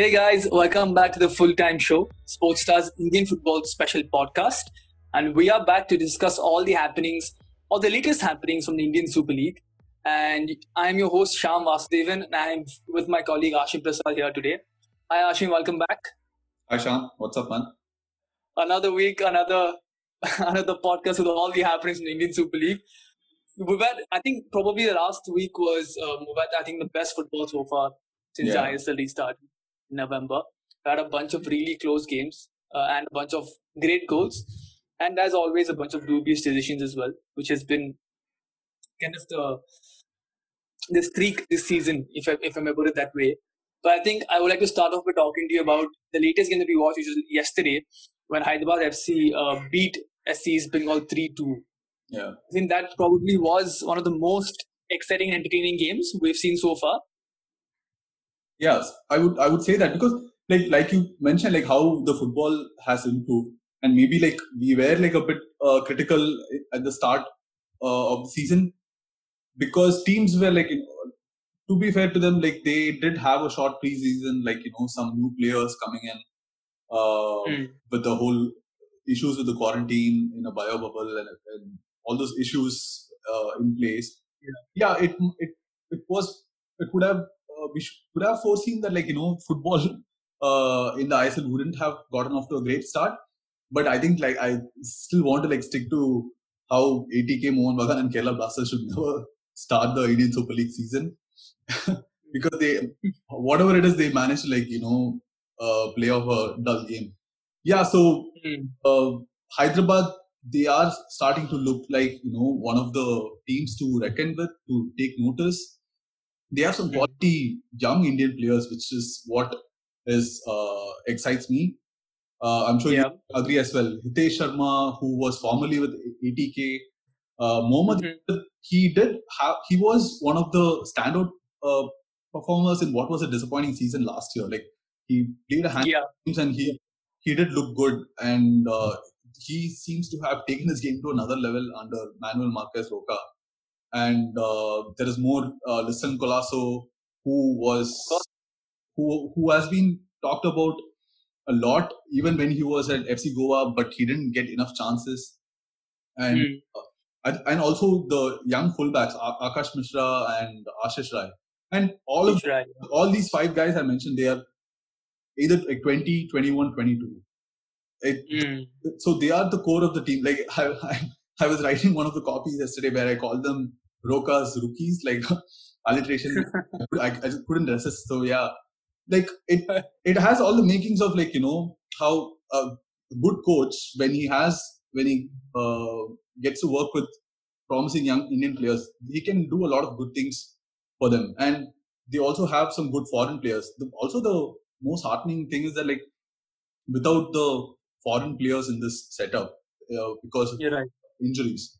Hey guys, welcome back to the full time show, Sportstar's Indian Football Special Podcast. And we are back to discuss all the happenings or the latest happenings from the Indian Super League. And I'm your host, Shyam Vasudevan, and I'm with my colleague Aashin Prasad here today. Hi Aashin, welcome back. Hi Shyam, what's up, man? Another week, another another podcast with all the happenings in the Indian Super League. We've I think probably the last week was uh, we've I think the best football so far since Yeah. the ISL restarted November. We had a bunch of really close games uh, and a bunch of great goals, and as always, a bunch of dubious decisions as well, which has been kind of the the streak this season, if I, if I may put it that way. But I think I would like to start off by talking to you about the latest game that we watched, which was yesterday when Hyderabad FC uh, beat SC East Bengal 3 2. Yeah. I think that probably was one of the most exciting and entertaining games we've seen so far. Yes, I would I would say that because like like you mentioned like how the football has improved and maybe like we were like a bit uh, critical at the start uh, of the season because teams were like you know, to be fair to them like they did have a short preseason like you know some new players coming in uh, Mm. with the whole issues with the quarantine in a bio bubble and, and all those issues uh, in place. Yeah, it it it was it could have we should, could have foreseen that like you know football uh, in the ISL wouldn't have gotten off to a great start. But I think like I still want to like stick to how ATK Mohan Bagan and Kerala Blasters should never start the Indian Super League season because they whatever it is they managed to like you know uh, play off a dull game. Yeah, so Mm. uh, Hyderabad, they are starting to look like you know one of the teams to reckon with, to take notice. They have some Mm. quality young Indian players, which is what is uh, excites me. Uh, I'm sure Yeah. you agree as well. Hitesh Sharma, who was formerly with ATK, uh, Mohammad, Mhm. he did have he was one of the standout uh, performers in what was a disappointing season last year. Like he played a hand Yeah. games and he he did look good and uh, he seems to have taken his game to another level under Manuel Marquez Roca. And uh, there is more uh, Liston Colaco who was who who has been talked about a lot even when he was at FC Goa, but he didn't get enough chances. And Mm. and, and also the young fullbacks Akash Mishra and Ashish Rai. And all of That's right. all these five guys I mentioned, they are either like 20, 21, 22. It, Mm. so they are the core of the team. Like I, I, I was writing one of the copies yesterday where I called them Roca's rookies, like alliteration. I, I just couldn't resist. So yeah, like it, it has all the makings of like you know how a good coach when he has when he uh, gets to work with promising young Indian players, he can do a lot of good things for them. And they also have some good foreign players. The, also, the most heartening thing is that like without the foreign players in this setup uh, because right. Injuries,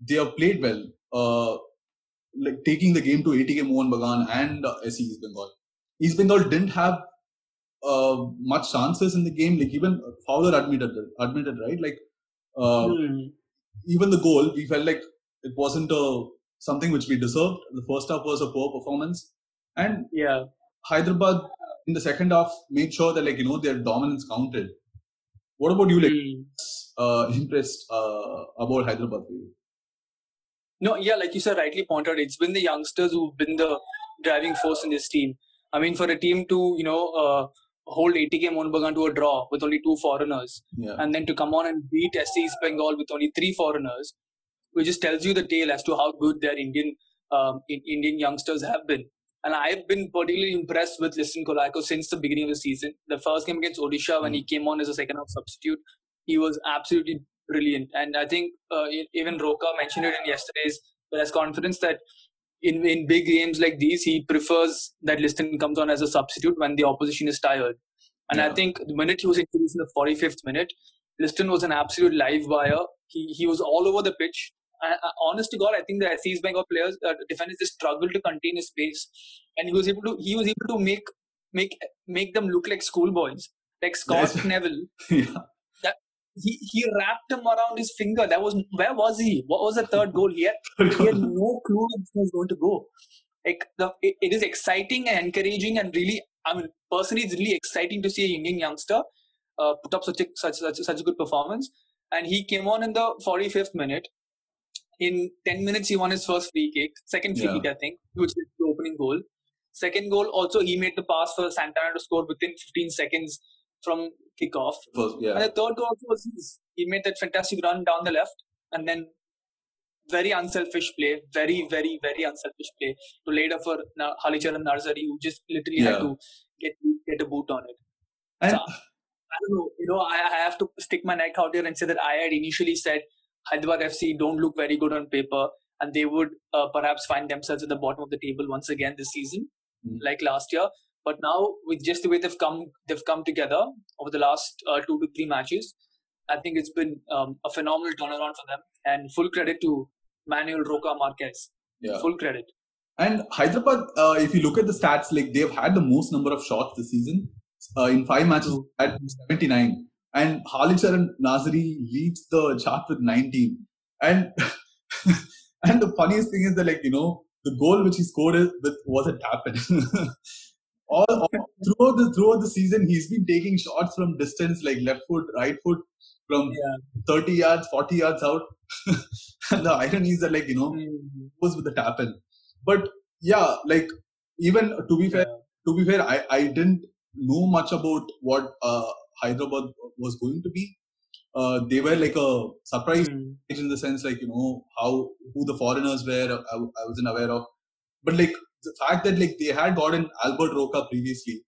they have played well. Uh, like taking the game to ATK Mohan Bagan and uh, SC East Bengal. East Bengal didn't have uh, much chances in the game. Like even Fowler admitted admitted right. Like uh, Mm. even the goal, we felt like it wasn't a something which we deserved. The first half was a poor performance, and Yeah. Hyderabad in the second half made sure that like you know their dominance counted. What about you? Like Mm. uh, impressed uh, about Hyderabad for you? No, yeah, like you said, rightly pointed it's been the youngsters who've been the driving force in this team. I mean, for a team to, you know, uh, hold ATK Mohun Bagan to a draw with only two foreigners, Yeah, and then to come on and beat SC East Bengal with only three foreigners, which just tells you the tale as to how good their Indian um, in, Indian youngsters have been. And I've been particularly impressed with Liston Colaco since the beginning of the season. The first game against Odisha, when he came on as a second half substitute, he was absolutely brilliant. And I think uh, even Roca mentioned it in yesterday's press conference that in, in big games like these, he prefers that Liston comes on as a substitute when the opposition is tired. And I think the minute he was introduced in the 45th minute, Liston was an absolute live wire. He he was all over the pitch. I, I, honest to God, I think the SC East Bengal players, uh, defenders, just struggled to contain his pace, and he was able to he was able to make make make them look like schoolboys, like Scott Yes. Neville. yeah. That He he wrapped him around his finger. That was where was he? What was the third goal? He had he had no clue where he was going to go. Like the, it, it is exciting and encouraging and really I mean, personally, it's really exciting to see a Indian youngster uh, put up such a such, such such a good performance. And he came on in the 45th minute. In 10 minutes, he won his first free kick, second free Yeah. kick, I think, which was the opening goal. Second goal, also he made the pass for Santana to score within 15 seconds from kickoff. First, yeah. And the third goal also was his. He made that fantastic run down the left, and then very unselfish play, very, very, very unselfish play to lay it up for Na- Halicharan Narzary, who just literally Yeah. had to get get a boot on it. And So, I don't know. You know, I, I have to stick my neck out here and say that I had initially said Hyderabad FC don't look very good on paper, and they would uh, perhaps find themselves at the bottom of the table once again this season, Mm. like last year. But now, with just the way they've come, they've come together over the last uh, two to three matches. I think it's been um, a phenomenal turnaround for them, and full credit to Manuel Roca Marquez. yeah. Full credit. And Hyderabad, uh, if you look at the stats, like they've had the most number of shots this season. Uh, in five matches, at 79. And Halicharan Narzary leads the chart with 19. And and the funniest thing is that, like, you know, the goal which he scored is- with was a tap in. all, all throughout the throughout the season, he's been taking shots from distance, like left foot, right foot, from Yeah. 30 yards, 40 yards out. and the irony is that, like, you know, Mm, was with the tap in. But yeah, like even to be fair, to be fair, I, I didn't know much about what uh, Hyderabad was going to be. Uh, they were like a surprise Mm, in the sense, like you know how who the foreigners were. I, I wasn't aware of, but like the fact that like they had gotten Albert Roca previously,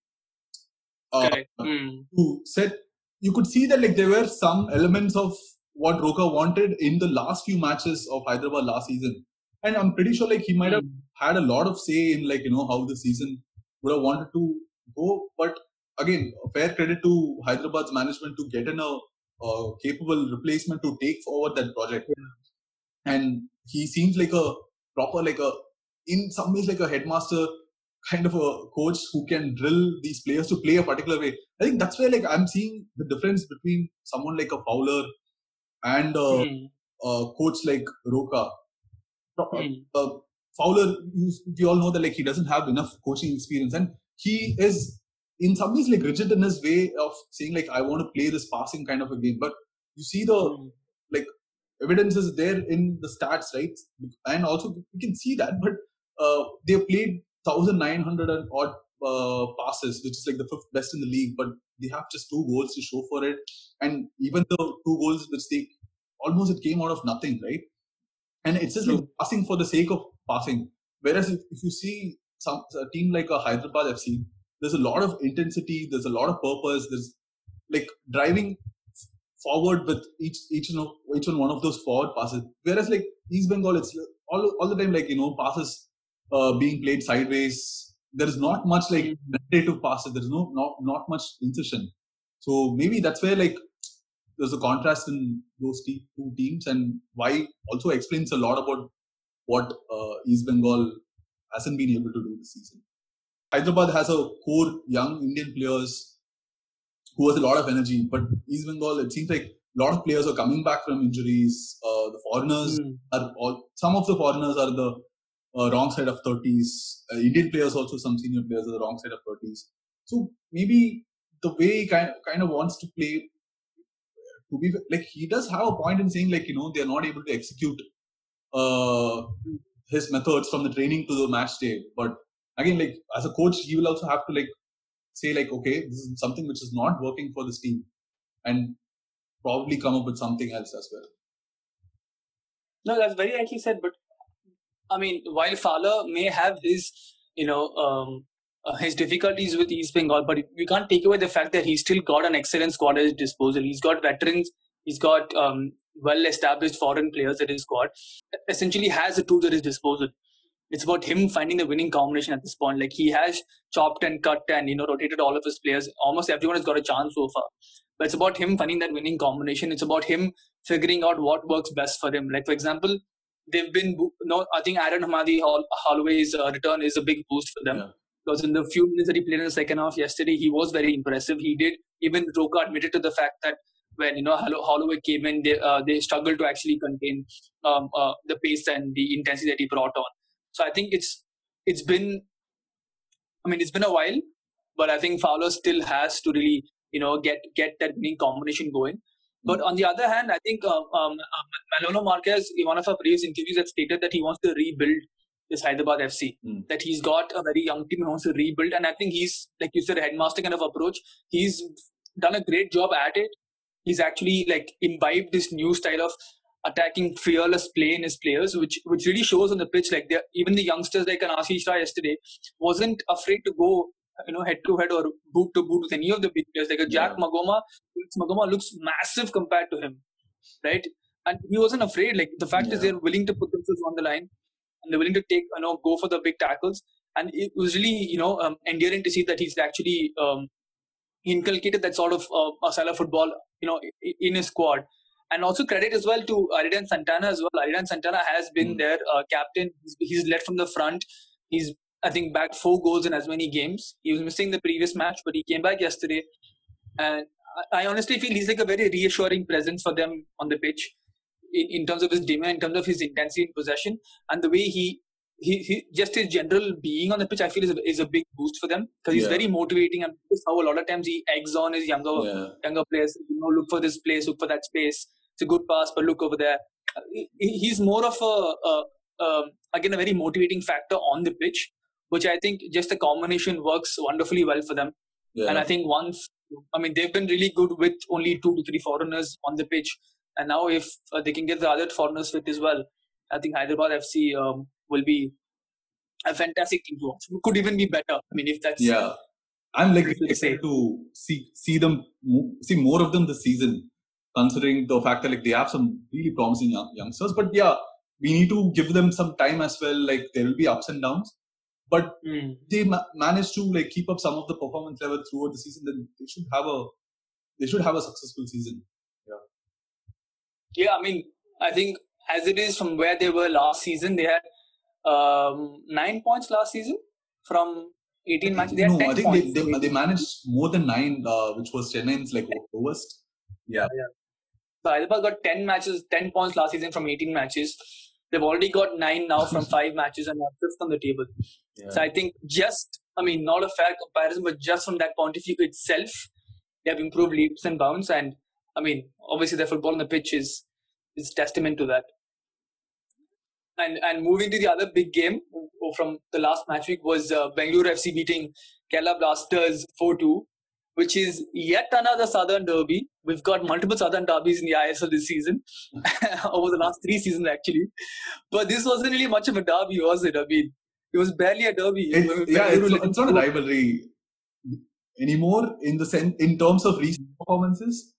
uh. Mm, who said you could see that like there were some elements of what Roca wanted in the last few matches of Hyderabad last season, and I'm pretty sure like he might have mm, had a lot of say in like you know how the season would have wanted to go. But again, fair credit to Hyderabad's management to get in a, uh capable replacement to take forward that project. And he seems like a proper like a in some ways like a headmaster kind of a coach who can drill these players to play a particular way. I think that's where like I'm seeing the difference between someone like a Fowler and a, mm, a coach like Roca. Mm. uh, Fowler, you, we all know that like he doesn't have enough coaching experience, and he is in some ways like rigid in his way of saying like I want to play this passing kind of a game. But you see the Mm. evidence is there in the stats, right? And also we can see that, but uh, they played 1,900 and odd uh, passes, which is like the fifth best in the league, but they have just two goals to show for it. And even the two goals which they almost it came out of nothing, right? And it's just like passing for the sake of passing. Whereas if, if you see some a team like a Hyderabad FC, there's a lot of intensity, there's a lot of purpose, there's like driving forward with each each and of, each and one of those forward passes. Whereas like East Bengal, it's all all the time like you know passes uh, being played sideways. There is not much like penetrative passes. There is no not not much incision. So maybe that's where like there's a contrast in those te- two teams, and why also explains a lot about what uh, East Bengal hasn't been able to do this season. Hyderabad has a core young Indian players who has a lot of energy, but East Bengal it seems like a lot of players are coming back from injuries. Uh, the foreigners Mm. are all some of the foreigners are the uh, wrong side of 30s. Uh, Indian players also some senior players are the wrong side of 30s. So maybe the way he kind kind of wants to play to be like he does have a point in saying like you know they're not able to execute uh, his methods from the training to the match day. But again, like as a coach, he will also have to like say like okay, this is something which is not working for this team, and probably come up with something else as well. No, that's very rightly said. But I mean, while Fowler may have his, you know, um, uh, his difficulties with East Bengal, but we can't take away the fact that he's still got an excellent squad at his disposal. He's got veterans. He's got um, well-established foreign players at his squad. Essentially, has the tools at his disposal. It's about him finding the winning combination at this point. Like he has chopped and cut and you know rotated all of his players. Almost everyone has got a chance so far. But it's about him finding that winning combination. It's about him figuring out what works best for him. Like for example, they've been no, I think Aaron Amadi Hol- Holloway's uh, return is a big boost for them. Yeah. Because in the few minutes that he played in the second half yesterday, he was very impressive. He did even Roca admitted to the fact that when you know Hollow- Holloway came in, they uh, they struggled to actually contain um, uh, the pace and the intensity that he brought on. So I think it's it's been, I mean, it's been a while, but I think Fowler still has to really, you know, get get that winning combination going. But on the other hand, I think um, um, Manolo Marquez, in one of our previous interviews, had stated that he wants to rebuild this Hyderabad FC. Mm. That he's got a very young team, he wants to rebuild, and I think he's, like you said, a headmaster kind of approach. He's done a great job at it. He's actually like imbibed this new style of attacking fearless play in his players, which which really shows on the pitch. Like even the youngsters like an Ashish yesterday wasn't afraid to go you know head to head or boot to boot with any of the big players. Like a Jack yeah. Maghoma, Maghoma looks massive compared to him, right? And he wasn't afraid. Like the fact yeah. is, they're willing to put themselves on the line and they're willing to take you know go for the big tackles. And it was really you know um, endearing to see that he's actually um, inculcated that sort of uh, style football you know in his squad and also credit as well to Aridane Santana as well. Aridane Santana has been mm. their uh, captain. He's, he's, led from the front. He's I think backed four goals in as many games. He was missing the previous match, but he came back yesterday, and I, I honestly feel he's like a very reassuring presence for them on the pitch. In, in terms of his demeanor, in terms of his intensity in possession, and the way he he, he, just his general being on the pitch, I feel is a, is a big boost for them because he's yeah. very motivating and how a lot of times he eggs on his younger yeah. younger players. You know, look for this place, look for that space. It's a good pass, but look over there. He's more of a, a, a, again a very motivating factor on the pitch, which I think just the combination works wonderfully well for them. Yeah. And I think once, I mean, they've been really good with only two to three foreigners on the pitch, and now if uh, they can get the other foreigners fit as well, I think Hyderabad FC um, will be a fantastic team to watch. Could even be better. I mean, if that's yeah. I'm like excited to see see them see more of them this season considering the fact that like they have some really promising young, youngsters. But yeah, we need to give them some time as well. Like there will be ups and downs, but mm. they ma- manage to like keep up some of the performance level throughout the season. Then they should have a they should have a successful season. Yeah. Yeah, I mean, I think as it is from where they were last season, they had um, nine points last season from 18 matches. They no, I think they, they, they, managed more than nine, uh, which was Chennai's like lowest. Yeah. yeah. Hyderabad got 10 matches, 10 points last season from 18 matches. They've already got nine now from five matches and are fifth on the table. Yeah. So I think just, I mean, not a fair comparison, but just from that point of view itself, they have improved leaps and bounds. And I mean, obviously, their football on the pitch is is testament to that. And and moving to the other big game from the last match week was uh, Bengaluru FC beating Kerala Blasters 4 2 which is yet another Southern Derby. We've got multiple Southern Derbies in the ISL this season, over the last three seasons actually. But this wasn't really much of a derby, was it? I mean, it was barely a derby. It's, yeah, it's, it's, not a rivalry anymore in the sense in terms of recent performances.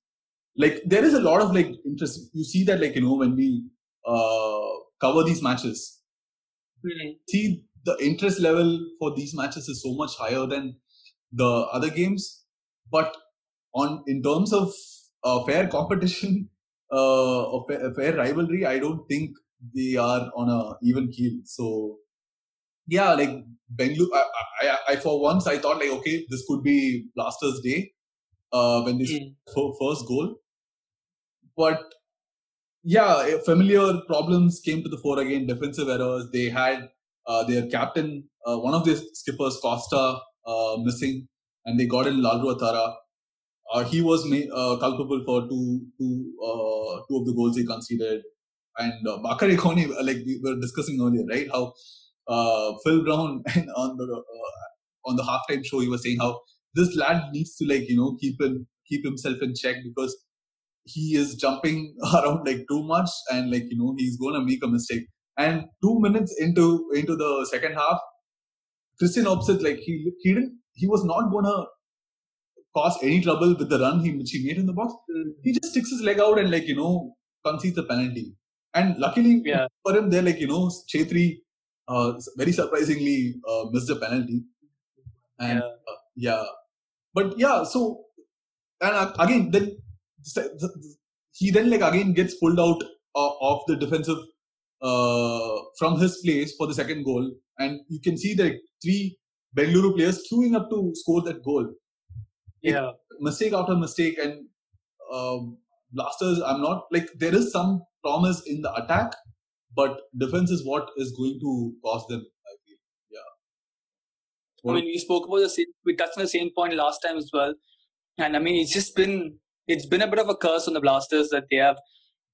Like there is a lot of like interest. You see that like you know when we uh, cover these matches, mm-hmm. see the interest level for these matches is so much higher than the other games but on in terms of uh, fair competition, uh, fair, fair rivalry, I don't think they are on a even keel. So yeah, like Bengaluru, I, I, I, for once I thought like okay, this could be Blasters' day uh, when they mm. first goal, but yeah, familiar problems came to the fore again. Defensive errors. They had uh, their captain, uh, one of their skippers, Costa, uh, missing and they got in Lalruatthara. Uh, he was ma- uh, culpable for two, two, uh, two of the goals he conceded. And uh, Bakary uh, like we were discussing earlier, right? How Phil Brown on the on the halftime show, he was saying how this lad needs to like you know keep him keep himself in check because he is jumping around like too much and like you know he's gonna make a mistake. And two minutes into into the second half, Kristian Opseth like he he didn't he was not gonna cause any trouble with the run he, which he made in the box. Mm. He just sticks his leg out and like you know concedes the penalty. And luckily yeah. for him, there like you know Chhetri uh, very surprisingly uh, missed the penalty. And yeah. Uh, yeah. but yeah. So and uh, again then he then like again gets pulled out uh, of the defensive uh, from his place for the second goal, and you can see that three Bengaluru players queuing up to score that goal. Yeah. It, mistake after mistake, and um, Blasters, I'm not like there is some promise in the attack, but defense is what is going to cost them. I feel. Yeah. I mean, we spoke about the same, we touched on the same point last time as well, and I mean, it's just been it's been a bit of a curse on the Blasters that they have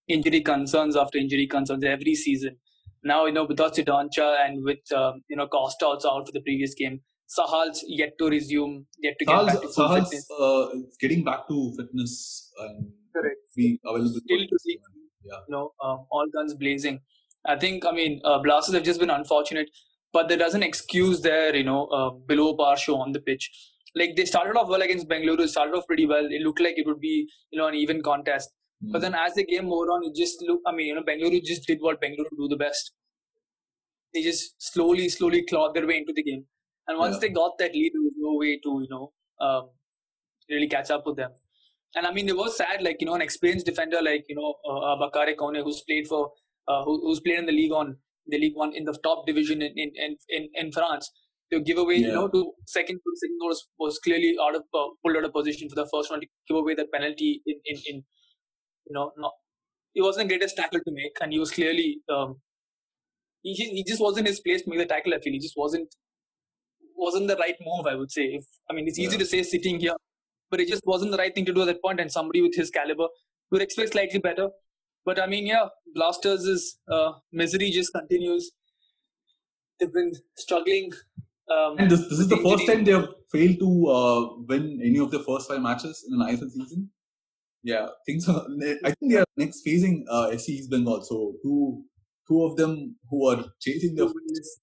injury concerns after injury concerns every season. Now, you know, without Cidoncha and with um, you know Costa also out for the previous game, Sahal's yet to resume, yet to get back to full Sahal's fitness. uh, getting back to fitness and Correct. be available. Still to see. Yeah. you know, um, all guns blazing. I think, I mean, uh, Blasters have just been unfortunate, but that doesn't excuse their, you know, uh, below par show on the pitch. Like they started off well against Bengaluru, started off pretty well. It looked like it would be, you know, an even contest. Mm. But then as the game moved on, it just looked, I mean, you know, Bengaluru just did what Bengaluru do the best. They just slowly, slowly clawed their way into the game. And once Yeah. they got that lead, there was no way to, you know, um, really catch up with them. And I mean, it was sad, like, you know, an experienced defender like, you know, uh, Bakary Kone, who's played for, uh, who, who's played in the League on, the League One in the top division in, in, in, in, France. To give away, you know, to second second goal was, was clearly out of uh, pulled out of position for the first one to give away that penalty in, in, in you know, not he wasn't the greatest tackle to make, and he was clearly um, he he just wasn't his place to make the tackle. I feel he just wasn't wasn't the right move. I would say. If I mean, it's easy Yeah. to say sitting here, but it just wasn't the right thing to do at that point. And somebody with his caliber would expect slightly better. But I mean, yeah, Blasters' uh, misery just continues. They've been struggling. Um, And this, this is the first time they have failed to uh, win any of their first five matches in an ISL season. Yeah, things are. I think they are next facing uh, SC East Bengal. So two two of them who are chasing the.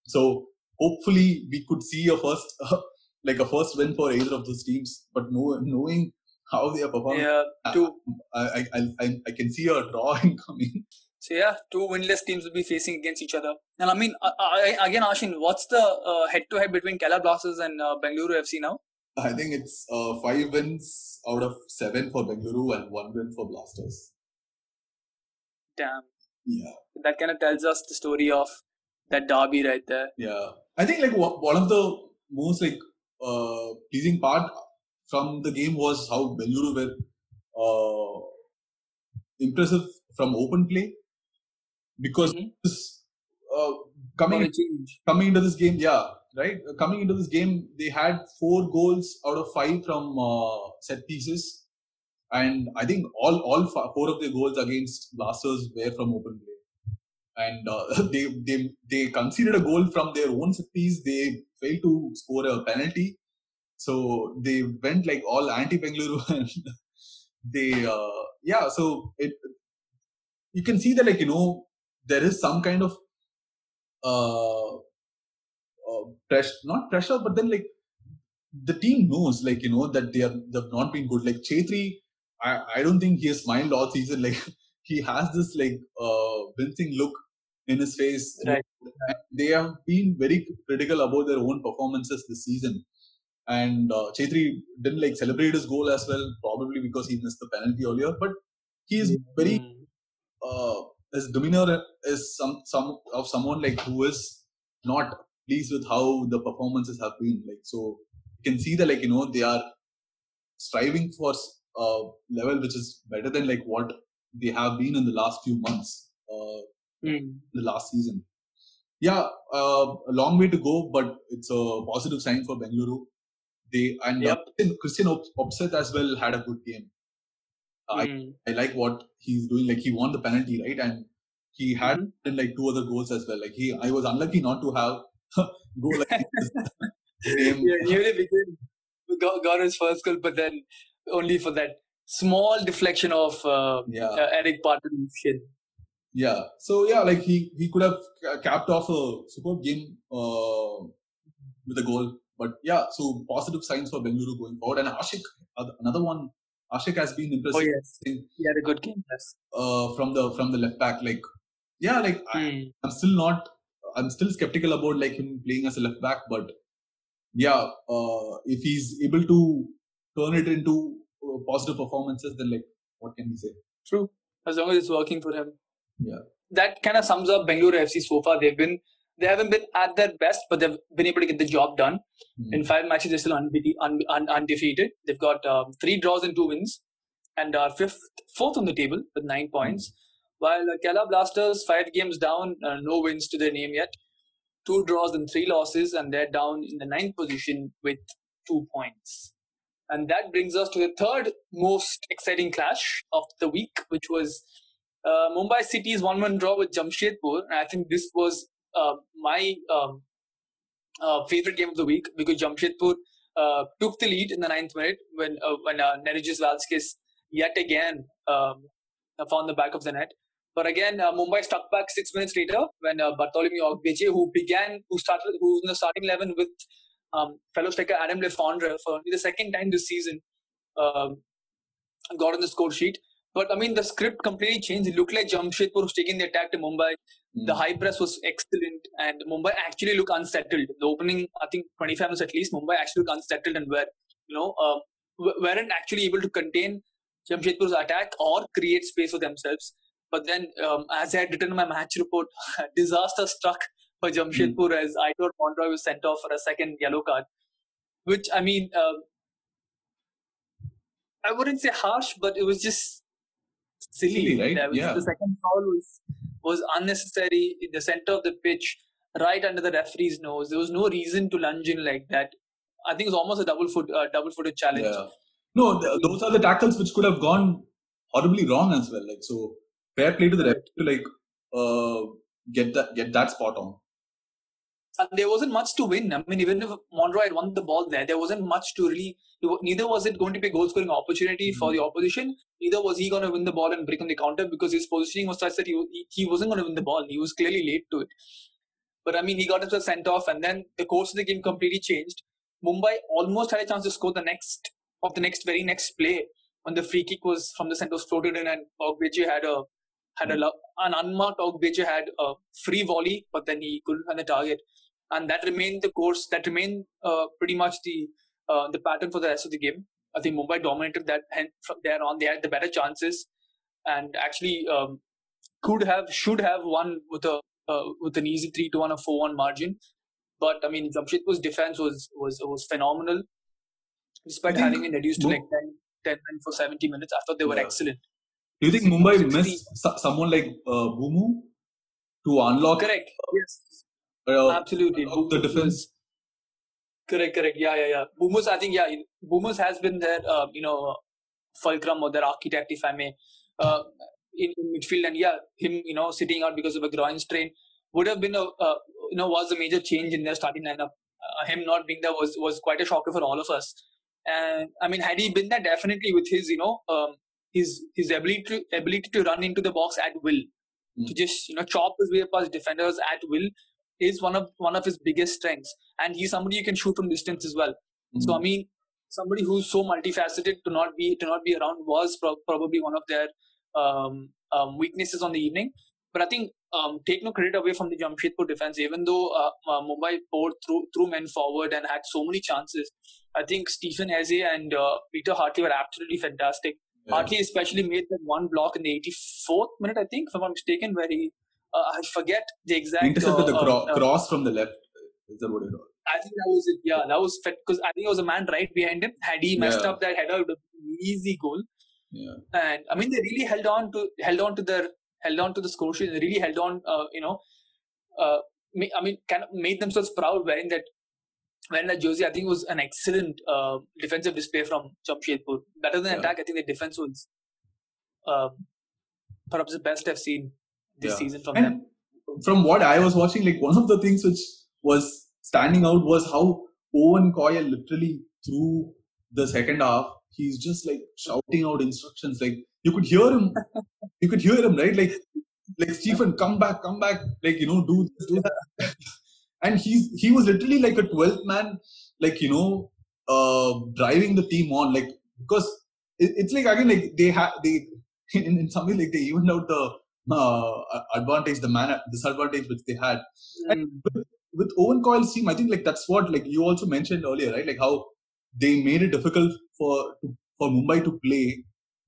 So hopefully we could see a first like a first win for either of those teams. But know, knowing how they are performing, Yeah, two. I, I I I- I can see a draw incoming. So yeah, two winless teams will be facing against each other. And I mean, I, I, again, Aashin, what's the uh, head-to-head between Kerala Blasters and uh, Bengaluru FC now? I think it's uh, five wins out of seven for Bengaluru and one win for Blasters. Damn, Yeah. that kind of tells us the story of that derby right there. Yeah, I think like one of the most like uh, pleasing part from the game was how Bengaluru were uh, impressive from open play because Mhm. this, uh, coming For a change. coming into this game, yeah, right. Uh, Coming into this game, they had four goals out of five from uh, set pieces, and I think all all four of their goals against Blasters were from open play. And uh, they they they conceded a goal from their own set piece. They failed to score a penalty, so they went like all anti Bengaluru and they uh, yeah. So it you can see that like you know there is some kind of uh, uh pressure not pressure but then like the team knows like you know that they are they've not been good like chetri i i don't think he has smiled all season like he has this like uh wincing look in his face Right. And they have been very critical about their own performances this season and uh, chetri didn't like celebrate his goal as well probably because he missed the penalty earlier but he is very Mm. uh, his demeanor is some some of someone like who is not pleased with how the performances have been like so you can see that like you know they are striving for a level which is better than like what they have been in the last few months uh, Mm. the last season yeah uh, a long way to go but it's a positive sign for bengaluru they and uh, Yep. christian, christian Op- as well had a good game I Mm. I like what he's doing. Like he won the penalty, right? And he had Mhm. like two other goals as well. Like he, I was unlucky not to have go like. Yeah, nearly became got, got his first goal, but then only for that small deflection of uh, Yeah, uh, Eric Barton's shin. yeah. So yeah, like he he could have capped off a superb game uh, with a goal. But yeah, so positive signs for Bengaluru going forward. And Ashique, another one. Ashique has been impressive. Oh yes, he had a good game. Yes. uh, from the from the left back. Like yeah, like I, Mm. I'm still not. I'm still skeptical about like him playing as a left back, but yeah, uh, if he's able to turn it into uh, positive performances, then like what can we say? True. As long as it's working for him. Yeah. That kind of sums up Bengaluru FC so far. They've been they haven't been at their best, but they've been able to get the job done. Hmm. In five matches, they're still unbeaten, un, un, undefeated. They've got um, three draws and two wins, and are fifth, fourth on the table with nine points. While Kerala Blasters five games down, uh, no wins to their name yet. two draws and three losses, and they're down in the ninth position with two points. And that brings us to the third most exciting clash of the week, which was uh, Mumbai City's 1 1 draw with Jamshedpur. And I think this was uh, my um, uh, favorite game of the week because Jamshedpur uh, took the lead in the ninth minute when uh, when uh, Nerijus Valskis yet again um, found the back of the net. But again, uh, Mumbai stuck back six minutes later when uh, Bartholomew Ogbeche, who began, who started, who was in the starting eleven with um, fellow striker Adam Le Fondre for only the second time this season, um, got on the score sheet. But I mean, the script completely changed. It looked like Jamshedpur was taking the attack to Mumbai. Mm. The high press was excellent, and Mumbai actually looked unsettled. The opening, I think, 25 minutes at least, Mumbai actually looked unsettled and were, you know, uh, weren't actually able to contain Jamshedpur's attack or create space for themselves. But then, um, as I had written in my match report, disaster struck for Jamshedpur mm. as Aitor Monroy was sent off for a second yellow card. Which, I mean, uh, I wouldn't say harsh, but it was just silly. silly right? yeah. The second foul was, was unnecessary in the center of the pitch, right under the referee's nose. There was no reason to lunge in like that. I think it was almost a double foot, uh, double footed challenge. Yeah. No, those are the tackles which could have gone horribly wrong as well. Like so, fair play to the ref to like uh, get that get that spot on. And there wasn't much to win. I mean, even if Monroy had won the ball there, there wasn't much to really. Neither was it going to be a goal scoring opportunity mm-hmm. for the opposition. Neither was he going to win the ball and break on the counter because his positioning was such that he, he wasn't going to win the ball. He was clearly late to it. But I mean, he got himself sent off, and then the course of the game completely changed. Mumbai almost had a chance to score the next of the next very next play when the free kick was from the center was floated in, and Ogbeche had a had a an unmarked Ogbeche had a free volley, but then he couldn't find the target and that remained the course. That remained uh, pretty much the uh, the pattern for the rest of the game. I think Mumbai dominated that, and from there on, they had the better chances, and actually um, could have, should have won with a uh, with an easy three to one or four one margin. But I mean, Jamshedpur's defense was was was phenomenal, despite having been reduced to like 10, 10 men for seventy minutes. I thought they were yeah. excellent. Do you think Mumbai 60. missed someone like uh, Bumu to unlock? Correct. Yes uh, Absolutely. the defense. Correct, correct. Yeah, yeah, yeah. Boumous, I think, yeah, Boumous has been their, uh, you know, fulcrum or their architect, if I may, uh, in, in, midfield. And yeah, him, you know, sitting out because of a groin strain would have been a, uh, you know, was a major change in their starting lineup. Uh, him not being there was was quite a shocker for all of us. And I mean, had he been there, definitely with his, you know, um, his his ability to, ability to run into the box at will, mm. to just you know chop his way past defenders at will, is one of one of his biggest strengths, and he's somebody you can shoot from distance as well. Mm-hmm. So I mean, somebody who's so multifaceted to not be to not be around was pro- probably one of their um, um, weaknesses on the evening. But I think um, take no credit away from the Jamshedpur defense, even though uh, uh, Mumbai poured through through men forward and had so many chances. I think Stephen Eze and uh, Peter Hartley were absolutely fantastic. Yeah. Hartley especially made that one block in the 84th minute, I think, if I'm not mistaken, where he uh, I forget the exact. Intercepted the uh, cro- uh, cross from the left. Is that what it was? I think that was it. Yeah, that was because I think it was a man right behind him. Had he messed yeah. up that header, it would have been easy goal. Yeah. And I mean, they really held on to held on to their held on to the score sheet. They really held on. Uh, you know, uh, I mean, kind of made themselves proud wearing that wearing that jersey. I think it was an excellent uh, defensive display from Jamshedpur. Better than yeah. attack. I think the defense was uh, perhaps the best I've seen this yeah. season from and them. From what I was watching, like one of the things which was standing out was how Owen Coyle literally through the second half, he's just like shouting out instructions. Like you could hear him, you could hear him, right? Like like Stephen, come back, come back, like you know, do this, do that. and he's he was literally like a 12th man, like you know, uh driving the team on, like because it, it's like again like they have they in, in some way like they evened out the uh, advantage, the man disadvantage which they had. Mm. And with, with Owen Coyle's team, I think like that's what like you also mentioned earlier, right? Like how they made it difficult for for Mumbai to play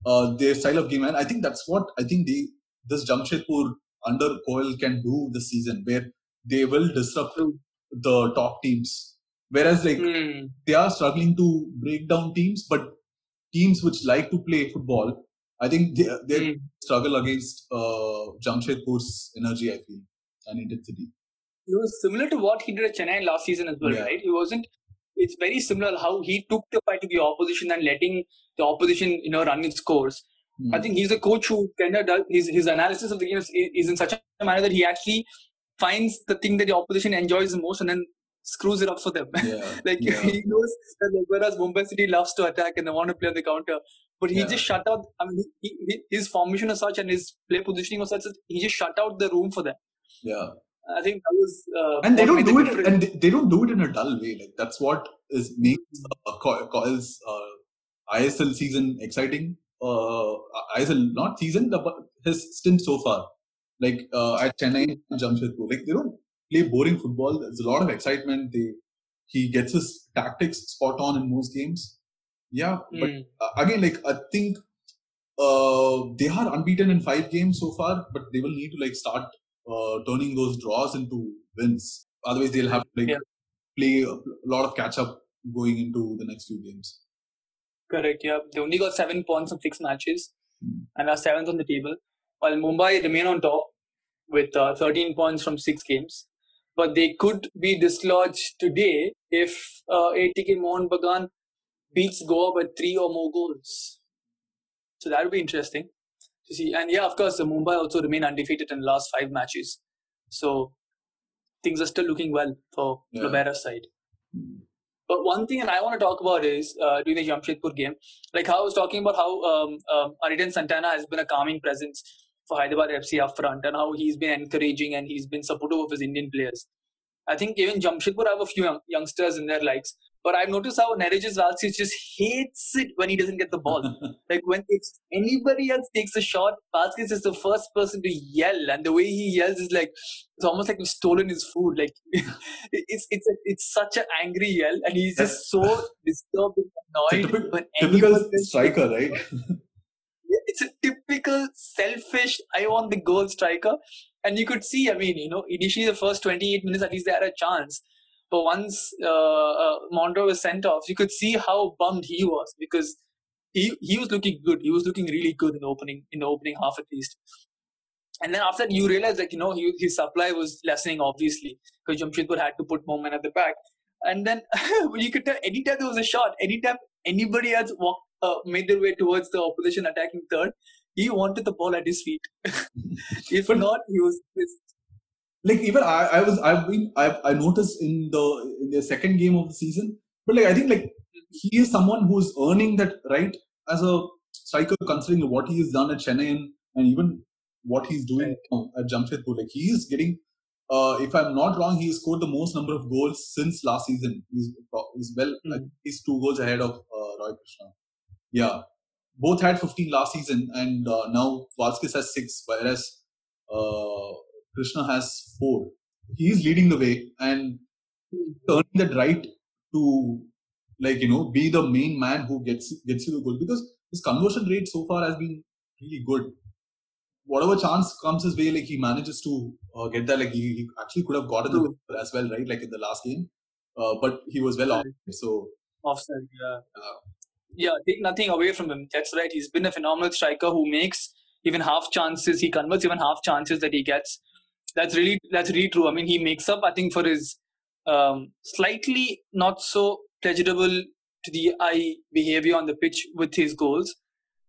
uh, their style of game, and I think that's what I think the this Jamshedpur under Coyle can do this season, where they will disrupt the top teams. Whereas like mm. they are struggling to break down teams, but teams which like to play football I think they, they mm. struggle against uh, Jamshedpur's energy, I feel, and intensity. it was similar to what he did at Chennai last season as well, Yeah. right? He wasn't. It's very similar how he took the fight to the opposition and letting the opposition, you know, run its course. Hmm. I think he's a coach who kind of does his his analysis of the game is, is in such a manner that he actually finds the thing that the opposition enjoys the most and then screws it up for them. yeah, like yeah. he knows that like, whereas Mumbai City loves to attack and they want to play on the counter, but he Yeah. just shut out. I mean, he, he, his formation was such and his play positioning was such that he just shut out the room for them. yeah. I think that was. Uh, and they don't do it difference. and they, they don't do it in a dull way like that's what is makes uh, Coyle's uh, ISL season exciting uh, ISL not season the- but his stint so far like uh, at Chennai Jamshedpur like they don't play boring football there's a lot of excitement they he gets his tactics spot on in most games yeah but Mm. uh, again like I think uh, they are unbeaten in five games so far but they will need to like start uh, turning those draws into wins. Otherwise, they'll have to like Yeah. play a lot of catch up going into the next few games. Correct. Yeah, they only got seven points from six matches, Hmm. and are seventh on the table. While Mumbai remain on top with uh, 13 points from six games, but they could be dislodged today if uh, ATK Mohan Bagan beats Goa by three or more goals. So that would be interesting to see. And yeah, of course, the Mumbai also remain undefeated in the last five matches. So things are still looking well for Yeah. Lobera's side. Hmm. But one thing that I want to talk about is uh, during the Jamshedpur game, like how I was talking about how um, um, Aridane Santana has been a calming presence for Hyderabad FC up front and how he's been encouraging and he's been supportive of his Indian players. I think even Jamshedpur have a few young, youngsters in their likes, but I've noticed how Nerijus Valskis just hates it when he doesn't get the ball. like when if anybody else takes a shot, Valskis is the first person to yell, and the way he yells is like it's almost like we've stolen his food. Like it's it's a, it's such an angry yell, and he's just so disturbed and annoyed typical, typical striker, right? Typical selfish. I want the goal striker, and you could see. I mean, you know, initially the first twenty-eight minutes at least they had a chance, but once uh, uh, Monroy was sent off, you could see how bummed he was because he he was looking good. He was looking really good in the opening in the opening half at least. And then after that, you realize that you know he, his supply was lessening obviously because Jamshedpur had to put more men at the back. And then you could tell anytime there was a shot, anytime anybody else walked, uh, made their way towards the opposition attacking third, he wanted the ball at his feet. if But- not, he was pissed. like even I, I was I've been I've I noticed in the in the second game of the season, but like I think like he is someone who's earning that right as a striker, considering what he has done at Chennai and, and even what he's doing now at Jamshedpur. Like he is getting, uh, if I'm not wrong, he scored the most number of goals since last season. He's he's well, Mhm. think he's two goals ahead of uh, Roy Krishna. Yeah, both had 15 last season, and uh, now Valskis has six, whereas uh, Krishna has four. He's leading the way and earning that right to, like you know, be the main man who gets gets you the goal because his conversion rate so far has been really good. Whatever chance comes his way, like he manages to uh, get that. Like he, he actually could have gotten the goal as well, right? Like in the last game, uh, but he was well off. So Offside, yeah. Yeah, take nothing away from him. That's right. He's been a phenomenal striker who makes even half chances. He converts even half chances that he gets. That's really that's really true. I mean, he makes up. I think for his um, slightly not so pleasurable to the eye behavior on the pitch with his goals.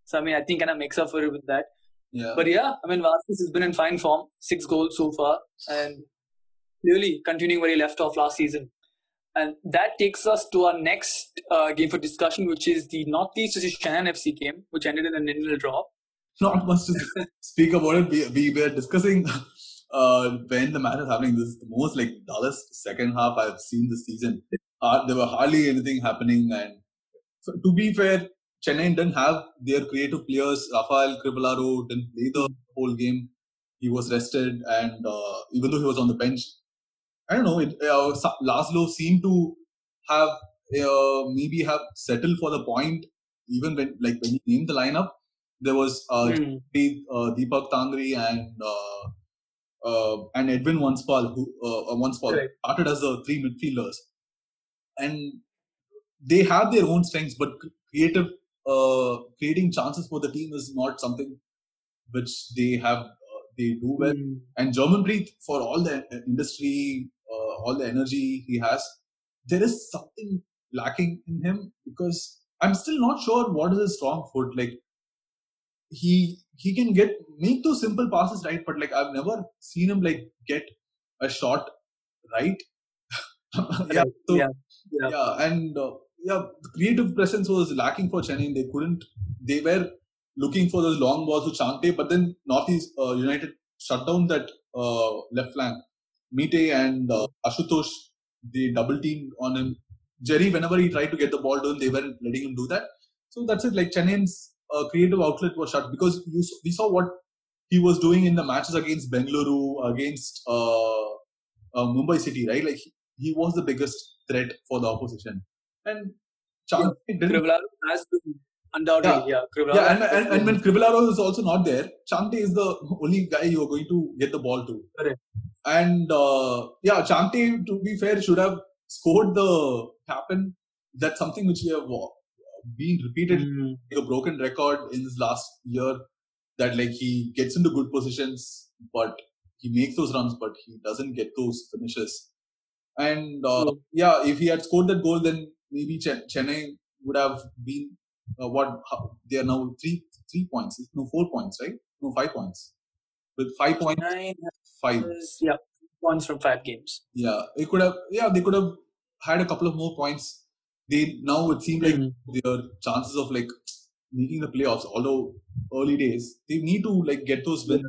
So I mean, I think kind of makes up for it with that. yeah, But yeah, I mean, Valskis has been in fine form. Six goals so far, and clearly continuing where he left off last season. And that takes us to our next uh, game for discussion, which is the Northeast versus Chennai FC game, which ended in a nil draw. not much to speak about it. We, we were discussing uh, when the match is happening. This is the most like dullest second half I've seen this season. Uh, there were hardly anything happening, and so to be fair, Chennai didn't have their creative players. Rafael Crivellaro didn't play the whole game. He was rested, and uh, even though he was on the bench, I don't know. It, uh, Laszlo seemed to have uh, maybe have settled for the point. Even when like when he named the lineup, there was uh, uh, Deepak Tangri and uh, uh, and Edwin Vanspaul, who uh, uh, Vanspaul started as the three midfielders, and they have their own strengths, but creative uh, creating chances for the team is not something which they have. They do well. Mm. And Germanpreet, for all the industry, uh, all the energy he has, there is something lacking in him because I'm still not sure what is his strong foot. Like he he can get make those simple passes right, but like I've never seen him like get a shot right. yeah, so, yeah, yeah, yeah, and uh, yeah, the creative presence was lacking for Chennai. They couldn't. They were looking for those long balls to Chhangte, but then Northeast uh, United shut down that uh, left flank. Mite and uh, Ashutosh, they double teamed on him. Jerry, whenever he tried to get the ball him, they weren't letting him do that. So that's it. Like Chennai's uh, creative outlet was shut because you, we saw what he was doing in the matches against Bengaluru, against uh, uh, Mumbai City, right? Like he, he, was the biggest threat for the opposition. And Chang yeah. has been undoubtedly, yeah. Yeah, yeah and, and, and, when Crivellaro is also not there, Chhangte is the only guy you are going to get the ball to. Correct. And uh, yeah, Chhangte, to be fair, should have scored the happen. That's something which we have been repeated mm. like a broken record in this last year that like he gets into good positions but he makes those runs but he doesn't get those finishes and uh, yeah if he had scored that goal then maybe Ch- chennai would have been uh, what how, they are now three three points no four points right no five points with five points Nine, five yeah points from five games yeah it could have yeah they could have had a couple of more points they now it seems like mm-hmm. their chances of like making the playoffs, although early days, they need to like get those wins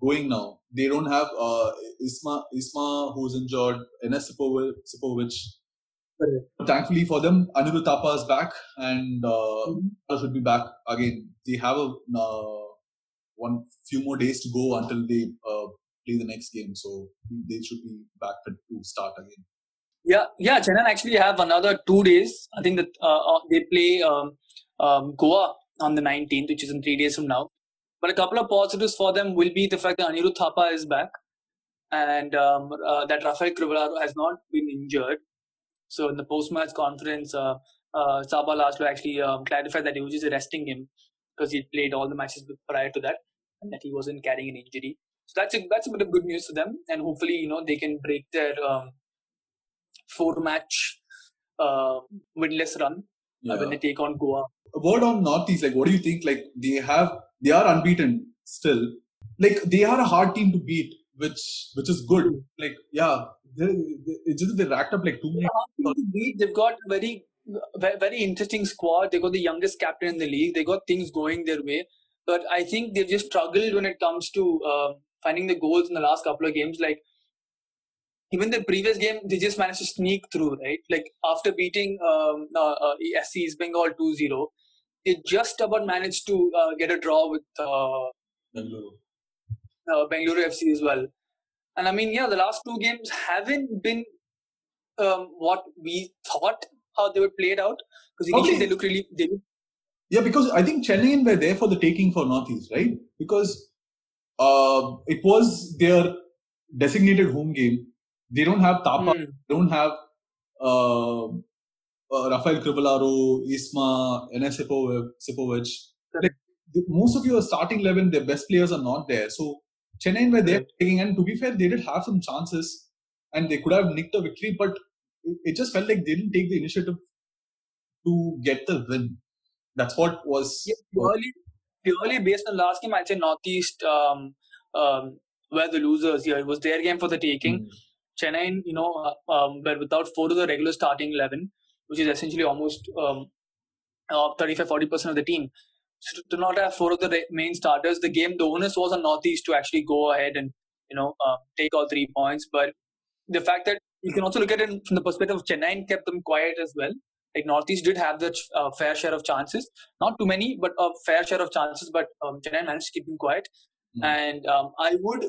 going now. They don't have uh, Isma Isma who's injured, Enes Sipovic. Thankfully for them, Anirudh Thapa is back and uh, mm-hmm. should be back again. They have a uh, one few more days to go until they uh, play the next game, so they should be back to start again. Yeah, yeah. Chennai actually have another two days. I think that uh, uh, they play um, um, Goa on the 19th, which is in three days from now. But a couple of positives for them will be the fact that Anirudh Thapa is back and um, uh, that Rafael Crivellaro has not been injured. So in the post-match conference, uh, uh, Csaba Laszlo actually um, clarified that he was just resting him because he played all the matches prior to that and that he wasn't carrying an injury. So that's a, that's a bit of good news for them, and hopefully you know they can break their um, four match uh, winless run yeah. uh, when they take on Goa. A word on Northeast, like what do you think? Like they have, they are unbeaten still. Like they are a hard team to beat, which which is good. Like yeah, it's just they racked up like two they've got very very interesting squad. They got the youngest captain in the league. They got things going their way, but I think they've just struggled when it comes to uh, finding the goals in the last couple of games. Like even the previous game, they just managed to sneak through, right? Like after beating um, uh, uh, SC East Bengal 2 0, they just about managed to uh, get a draw with uh, Bengaluru. Uh, Bengaluru FC as well. And I mean, yeah, the last two games haven't been um, what we thought how they would play it out because initially okay. they look really they look yeah because I think Chennai were there for the taking for Northeast right because uh, it was their designated home game they don't have Thapa, mm. they don't have uh, uh, Rafael Crivellaro, Isma, Enes Sipovic. Like, most of your starting 11, their best players are not there. So Chennai were there taking, and to be fair, they did have some chances and they could have nicked a victory, but it, just felt like they didn't take the initiative to get the win. That's what was. Yeah, purely, purely based on last game, I'd say Northeast um, um, were the losers here. It was their game for the taking. Mm. Chennai, you know, uh, um, were without four of the regular starting 11, which is essentially almost um, uh, 35 40% of the team. To not have four of the main starters, the game, the onus was on Northeast to actually go ahead and, you know, uh, take all three points. But the fact that you can also look at it from the perspective of Chennai and kept them quiet as well. Like Northeast did have the uh, fair share of chances, not too many, but a fair share of chances. But um, Chennai managed to keep them quiet. Mm. And um, I would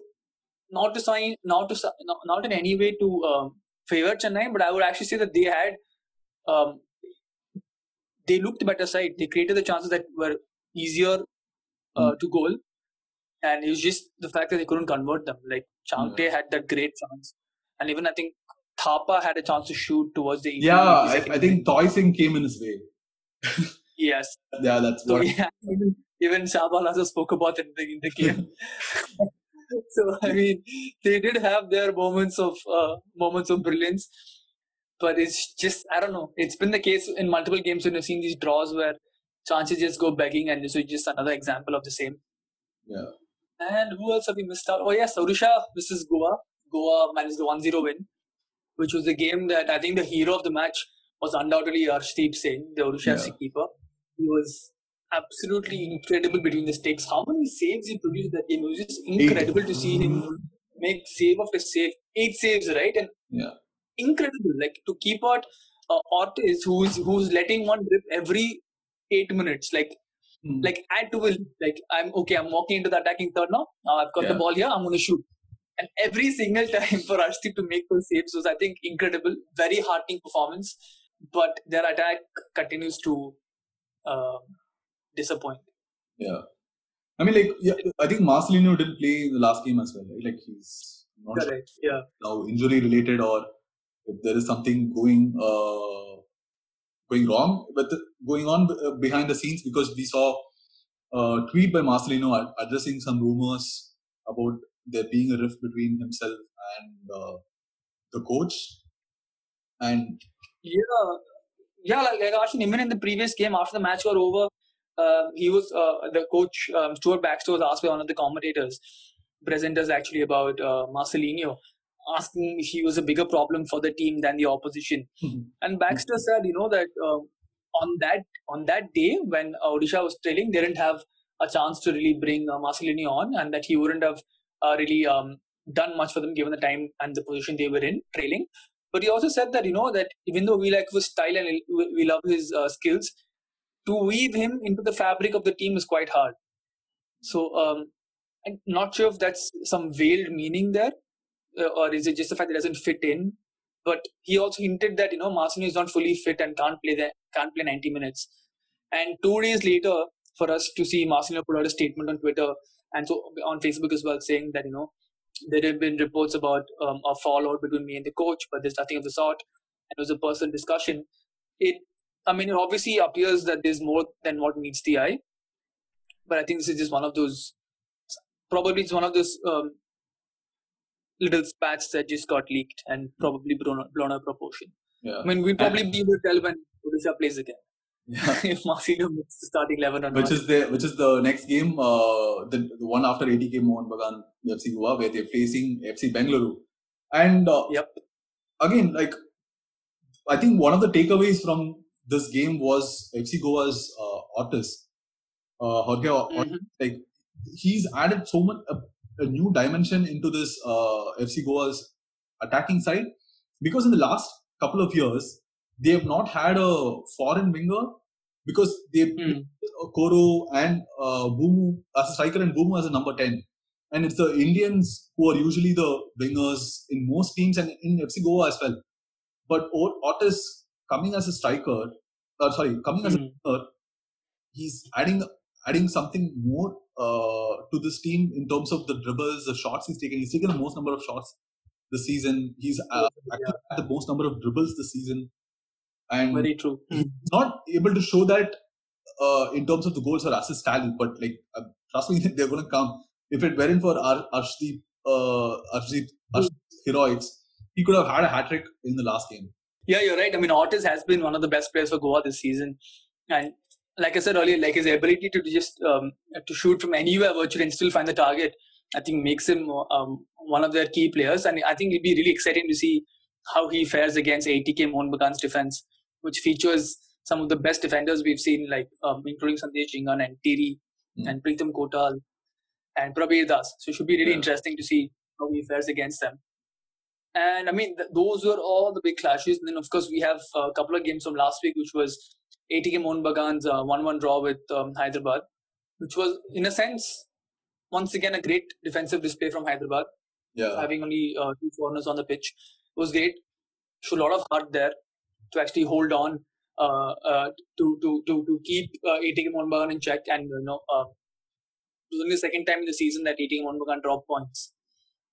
not to sign, not to not, not in any way to um, favor Chennai, but I would actually say that they had um, they looked the better side. They created the chances that were easier uh, mm. to goal, and it was just the fact that they couldn't convert them. Like Chhangte had that great chance, and even I think Thapa had a chance to shoot towards the yeah. I, I, think Toy Singh came in his way. yes. Yeah, that's so, what. Yeah, even, even also spoke about it in the, in the game. so I mean, they did have their moments of uh, moments of brilliance, but it's just I don't know. It's been the case in multiple games when you've seen these draws where chances just go begging, and this is just another example of the same. Yeah. And who else have we missed out? Oh yes, Odisha versus Goa. Goa managed the 1-0 win, which was the game that I think the hero of the match was undoubtedly Arshdeep Singh, the Odisha Yeah. keeper. He was absolutely incredible between the stakes. How many saves he produced that game? It was just incredible to see him make save after save. Eight saves, right? And Yeah. incredible. Like to keep out uh, Ortiz, who's who's letting one rip every eight minutes. Like Hmm. like at will. Like I'm okay. I'm walking into the attacking third now. Now I've got the ball here. I'm going to shoot. And every single time for Arshdeep to make those saves was, I think, incredible. Very heartening performance. But their attack continues to uh, disappoint. Yeah. I mean, like, yeah, I think Marcelinho didn't play in the last game as well, right? Like, he's not sure. Yeah. now injury related or if there is something going uh, going wrong with going on uh, behind the scenes because we saw a tweet by Marcelinho addressing some rumors about there being a rift between himself and uh, the coach. And Yeah, yeah. Like, like Aashin, even in the previous game, after the match got over, uh, he was uh, the coach um, Stuart Baxter was asked by one of the commentators, presenters actually about uh, Marcelinho, asking if he was a bigger problem for the team than the opposition. And Baxter said, you know, that um, on that on that day when Odisha was trailing, they didn't have a chance to really bring uh, Marcelinho on, and that he wouldn't have uh, really um, done much for them given the time and the position they were in trailing. But he also said that you know that even though we like his style and we we love his uh, skills, to weave him into the fabric of the team is quite hard. So um, I'm not sure if that's some veiled meaning there, uh, or is it just the fact that it doesn't fit in. But he also hinted that you know Marcino is not fully fit and can't play the can't play 90 minutes. And two days later, for us to see Marcino put out a statement on Twitter and so on Facebook as well, saying that you know there have been reports about um, a fallout between me and the coach, but there's nothing of the sort. And it was a personal discussion. It, I mean, it obviously appears that there's more than what meets the eye. But I think this is just one of those. Probably it's one of those um, little spats that just got leaked and probably blown, blown out of proportion. yeah. I mean, we'll probably be able to tell when Odisha plays again. yeah. if Marcelo makes the starting 11 or which not. is the which is the next game, uh, the, the one after ATK Mohun Bagan FC Goa, where they're facing FC Bengaluru. And uh, Yep. again, like I think one of the takeaways from this game was FC Goa's uh, Ortiz, uh, Jorge. Mhm. Like he's added so much a, a new dimension into this uh, FC Goa's attacking side because in the last couple of years they have not had a foreign winger because they uh, Coro and uh, Bumu as a striker and Bumu as a number 10. And it's the Indians who are usually the wingers in most teams and in FC Goa as well. But Ortiz coming as a striker, uh, sorry, coming as a Hmm. winger, he's adding adding something more uh, to this team in terms of the dribbles, the shots he's taken. He's taken the most number of shots this season. He's uh, actually had the most number of dribbles this season. And Very true. He's not able to show that uh, in terms of the goals or assist tally, but like uh, trust me, they're going to come. If it weren't for Ar- Arshdeep, uh, Arshdeep, Arshdeep heroics, he could have had a hat trick in the last game. Yeah, you're right. I mean, Ortiz has been one of the best players for Goa this season, and like I said earlier, like his ability to just um, to shoot from anywhere virtually and still find the target, I think makes him um, one of their key players. And I think it'll be really exciting to see how he fares against ATK Mohun Bagan's defense, which features some of the best defenders we've seen, like um, including Sandesh Jhingan and Tiri Mm. and Pritam Kotal and Prabir Das. So it should be really Yeah. interesting to see how he fares against them. And I mean, th- those were all the big clashes. And then, of course, we have a couple of games from last week, which was ATK Mohun Bagan's uh, 1 1 draw with um, Hyderabad, which was, in a sense, once again, a great defensive display from Hyderabad, Yeah, having only uh, two foreigners on the pitch. It was great. Showed a lot of heart there to actually hold on. Uh, uh, to, to to to keep uh, ATK Mohun Bagan in check, and you know, uh, it was only the second time in the season that ATK Mohun Bagan dropped points.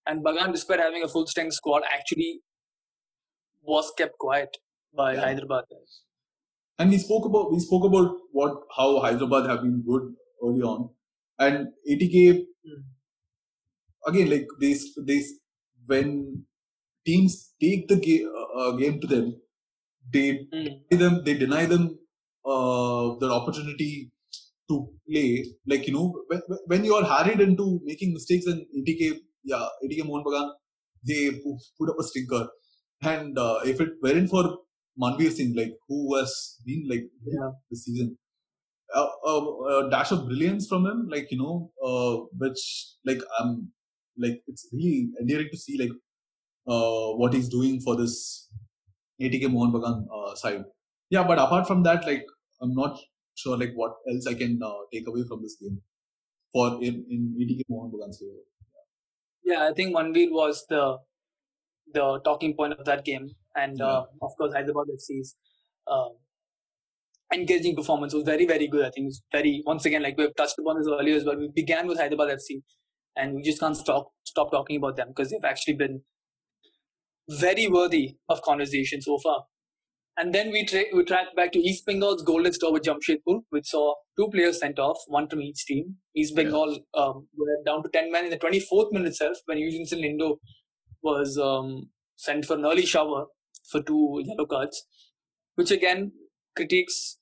And Bagan, despite having a full strength squad, actually was kept quiet by Yeah. Hyderabad. And we spoke about we spoke about what how Hyderabad have been good early on, and ATK. Mm. again, like they they when teams take the game uh, game to them, they Mm. them they deny them uh, the opportunity to play. Like you know, when, when you are harried into making mistakes, and ATK, yeah, ATK Mohun Bagan, they put up a stinker. And uh, if it weren't for Manvir Singh, like who has been like Yeah. this season, a, a, a dash of brilliance from him, like you know, uh, which like I'm like it's really endearing to see like uh, what he's doing for this ATK Mohun Bagan uh, side. Yeah, but apart from that, like I'm not sure like what else I can uh, take away from this game for in, in ATK Mohun Bagan's favor. Yeah, I think Manvir was the the talking point of that game, and Yeah. uh, of course Hyderabad FC's uh, engaging performance was very very good. I think it's very once again like we've touched upon this earlier as well. We began with Hyderabad FC, and we just can't stop stop talking about them because they've actually been very worthy of conversation so far. And then we tra- we tracked back to East Bengal's goalless draw with Jamshedpur, which saw two players sent off, one from each team. East Bengal um, were down to 10 men in the 24th minute itself when Eugeneson Lyngdoh was um, sent for an early shower for two yellow cards, which again, critics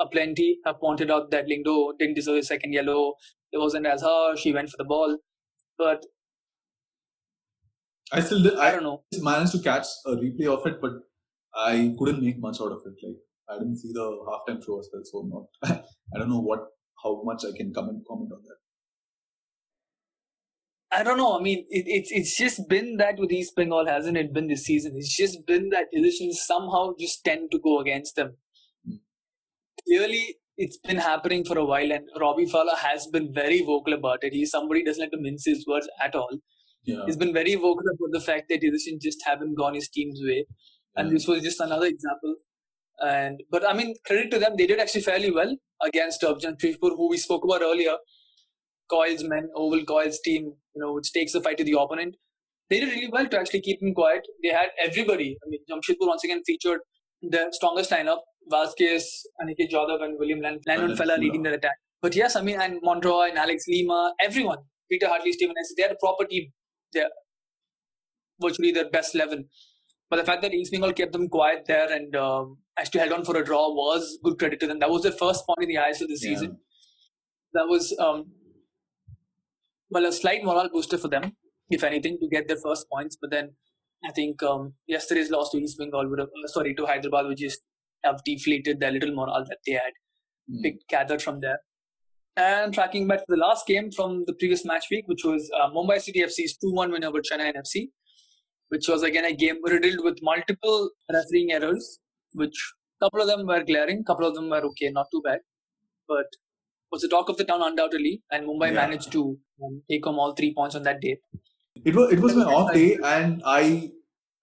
aplenty have pointed out that Lyngdoh didn't deserve a second yellow. It wasn't as harsh. He went for the ball. But I still did, I I don't know. managed to catch a replay of it, but I couldn't make much out of it. Like I didn't see the halftime show as well, so I'm not. I don't know what how much I can comment comment on that. I don't know. I mean, it, it's it's just been that with East Bengal, hasn't it? Been this season. It's just been that decisions somehow just tend to go against them. Hmm. Clearly, it's been happening for a while, and Robbie Fowler has been very vocal about it. He's somebody who doesn't like to mince his words at all. Yeah, He's been very vocal about the fact that decisions just haven't gone his team's way, and this was just another example. And but I mean, credit to them, they did actually fairly well against uh, Jamshedpur, who we spoke about earlier. Coyle's men, Owen Coyle's team, you know, which takes the fight to the opponent. They did really well to actually keep him quiet. They had everybody. I mean, Jamshedpur once again featured the strongest lineup: Valskis, Aniket Jadhav, and William Lan- Landon Fella leading their attack. But yes, I mean, and Monroy and Alex Lima, everyone, Peter Hartley, Stephen S. They had a proper team. They're virtually their best eleven. But the fact that East Bengal kept them quiet there and um, actually held on for a draw was good credit to them. That was their first point in the ISL this Yeah. season. That was um, well a slight morale booster for them, if anything, to get their first points. But then I think um, yesterday's loss to East Bengal would have, uh, sorry, to Hyderabad would just have deflated their little morale that they had Mm. picked, gathered from there. And tracking back to the last game from the previous match week, which was uh, Mumbai City FC's 2 1 win over Chennai FC, which was again a game riddled with multiple refereeing errors, which a couple of them were glaring, couple of them were okay, not too bad. But was the talk of the town undoubtedly, and Mumbai Yeah. managed to um, take home all three points on that day. It was it was my off day, and I